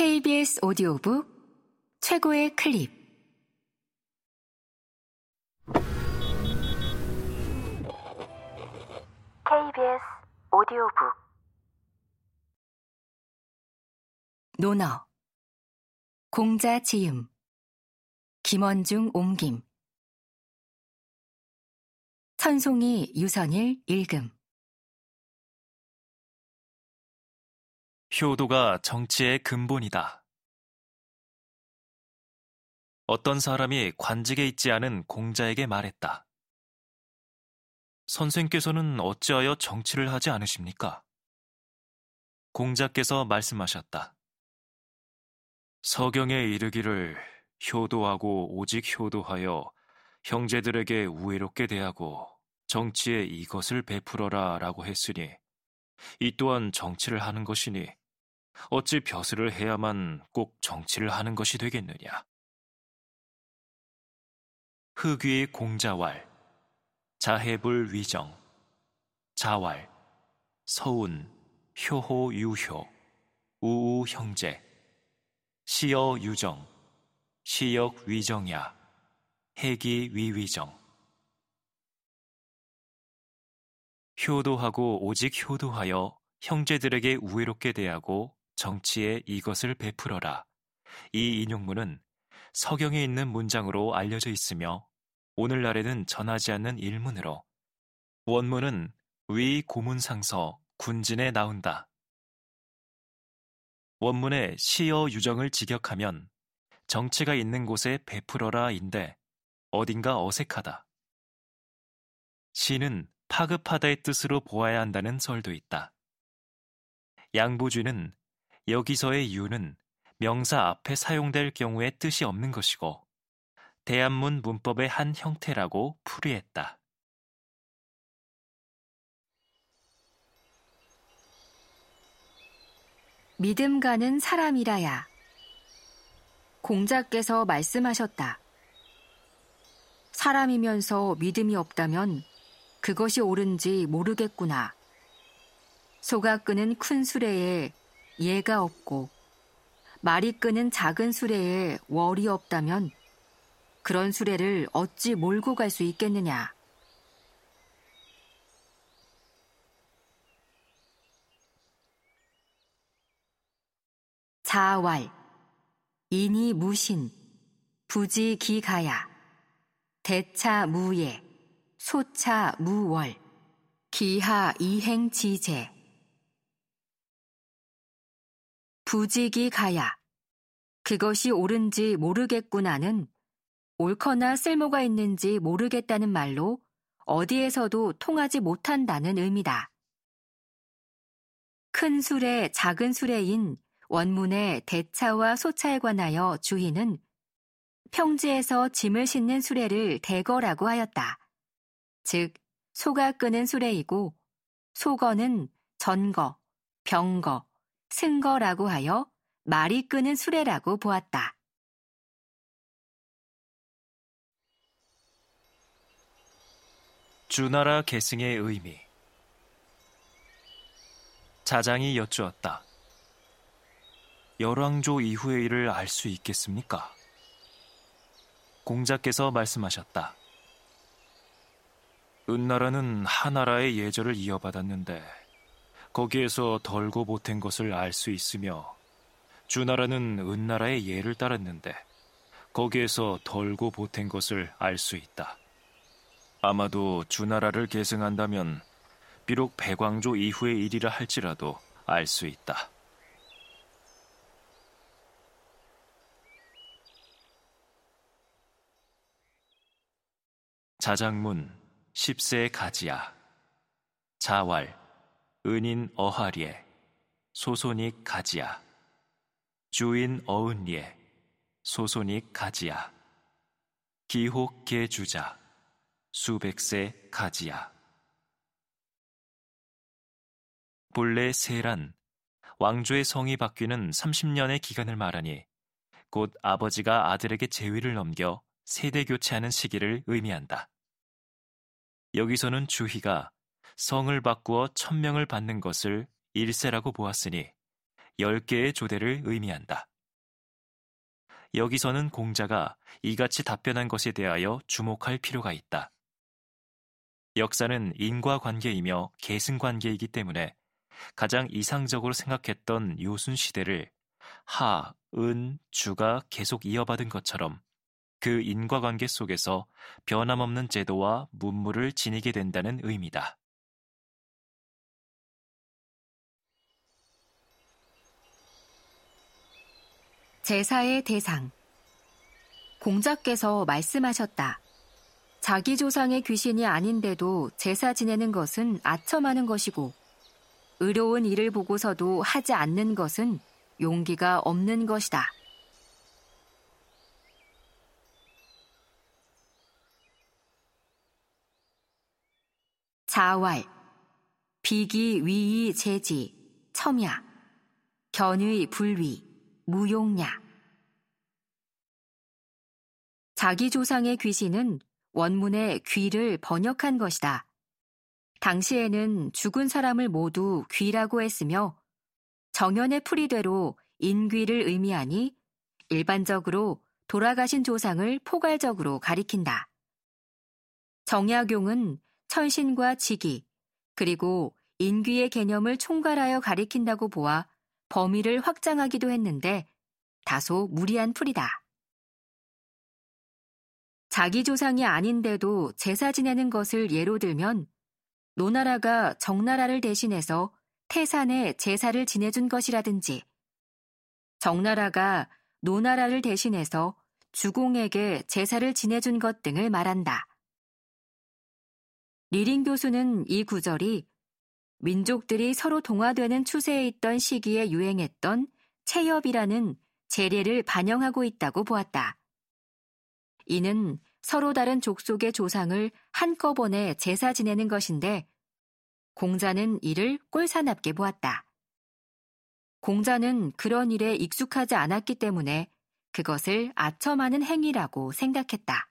KBS 오디오북 최고의 클립. KBS 오디오북. 논어 공자 지음 김원중 옮김. 천송이 유선일 읽음 효도가 정치의 근본이다. 어떤 사람이 관직에 있지 않은 공자에게 말했다. 선생께서는 어찌하여 정치를 하지 않으십니까? 공자께서 말씀하셨다. 서경에 이르기를 효도하고 오직 효도하여 형제들에게 우애롭게 대하고 정치에 이것을 베풀어라 라고 했으니 이 또한 정치를 하는 것이니 어찌 벼슬을 해야만 꼭 정치를 하는 것이 되겠느냐. 흑위 공자왈, 자해불 위정, 자왈, 서운, 효호 유효, 우우 형제, 시어 유정, 시역 위정야, 해기 위위정. 효도하고 오직 효도하여 형제들에게 우애롭게 대하고 정치에 이것을 베풀어라. 이 인용문은 서경에 있는 문장으로 알려져 있으며 오늘날에는 전하지 않는 일문으로 원문은 위 고문상서 군진에 나온다. 원문의 시어 유정을 직역하면 정치가 있는 곳에 베풀어라인데 어딘가 어색하다. 시는 파급하다의 뜻으로 보아야 한다는 설도 있다. 양보주는 여기서의 유는 명사 앞에 사용될 경우에 뜻이 없는 것이고 대한문 문법의 한 형태라고 풀이했다. 믿음 가는 사람이라야 공자께서 말씀하셨다. 사람이면서 믿음이 없다면 그것이 옳은지 모르겠구나. 소가 끄는 큰 수레에 예가 없고 말이 끄는 작은 수레에 월이 없다면 그런 수레를 어찌 몰고 갈 수 있겠느냐. 자왈, 인이 무신, 부지 기가야, 대차 무예, 소차 무월, 기하 이행 지제. 부직이 가야. 그것이 옳은지 모르겠구나는 옳거나 쓸모가 있는지 모르겠다는 말로 어디에서도 통하지 못한다는 의미다. 큰 수레, 작은 수레인 원문의 대차와 소차에 관하여 주희는 평지에서 짐을 싣는 수레를 대거라고 하였다. 즉, 소가 끄는 수레이고 소거는 전거, 병거, 승거라고 하여 말이 끄는 수레라고 보았다. 주나라 계승의 의미 자장이 여쭈었다. 열왕조 이후의 일을 알 수 있겠습니까? 공자께서 말씀하셨다. 은나라는 하나라의 예절을 이어받았는데 거기에서 덜고 보탠 것을 알 수 있으며 주나라는 은나라의 예를 따랐는데 거기에서 덜고 보탠 것을 알 수 있다. 아마도 주나라를 계승한다면 비록 백왕조 이후의 일이라 할지라도 알 수 있다. 자장문 10세 가지야 자왈 은인 어하리에 소손익 가지야. 주인 어은리에 소손익 가지야. 기혹 개주자 수백세 가지야. 본래 세란 왕조의 성이 바뀌는 30년의 기간을 말하니 곧 아버지가 아들에게 재위를 넘겨 세대 교체하는 시기를 의미한다. 여기서는 주희가 성을 바꾸어 천명을 받는 것을 일세라고 보았으니 10개의 조대를 의미한다. 여기서는 공자가 이같이 답변한 것에 대하여 주목할 필요가 있다. 역사는 인과관계이며 계승관계이기 때문에 가장 이상적으로 생각했던 요순 시대를 하, 은, 주가 계속 이어받은 것처럼 그 인과관계 속에서 변함없는 제도와 문물을 지니게 된다는 의미다. 제사의 대상 공자께서 말씀하셨다. 자기 조상의 귀신이 아닌데도 제사 지내는 것은 아첨하는 것이고 의로운 일을 보고서도 하지 않는 것은 용기가 없는 것이다. 자왈, 비기 위의 제지, 첨야, 견의 불위, 무용냐. 자기 조상의 귀신은 원문의 귀를 번역한 것이다. 당시에는 죽은 사람을 모두 귀라고 했으며 정연의 풀이대로 인귀를 의미하니 일반적으로 돌아가신 조상을 포괄적으로 가리킨다. 정약용은 천신과 지기, 그리고 인귀의 개념을 총괄하여 가리킨다고 보아 범위를 확장하기도 했는데 다소 무리한 풀이다. 자기 조상이 아닌데도 제사 지내는 것을 예로 들면 노나라가 정나라를 대신해서 태산에 제사를 지내준 것이라든지 정나라가 노나라를 대신해서 주공에게 제사를 지내준 것 등을 말한다. 리링 교수는 이 구절이 민족들이 서로 동화되는 추세에 있던 시기에 유행했던 체협이라는 재례를 반영하고 있다고 보았다. 이는 서로 다른 족속의 조상을 한꺼번에 제사 지내는 것인데 공자는 이를 꼴사납게 보았다. 공자는 그런 일에 익숙하지 않았기 때문에 그것을 아첨하는 행위라고 생각했다.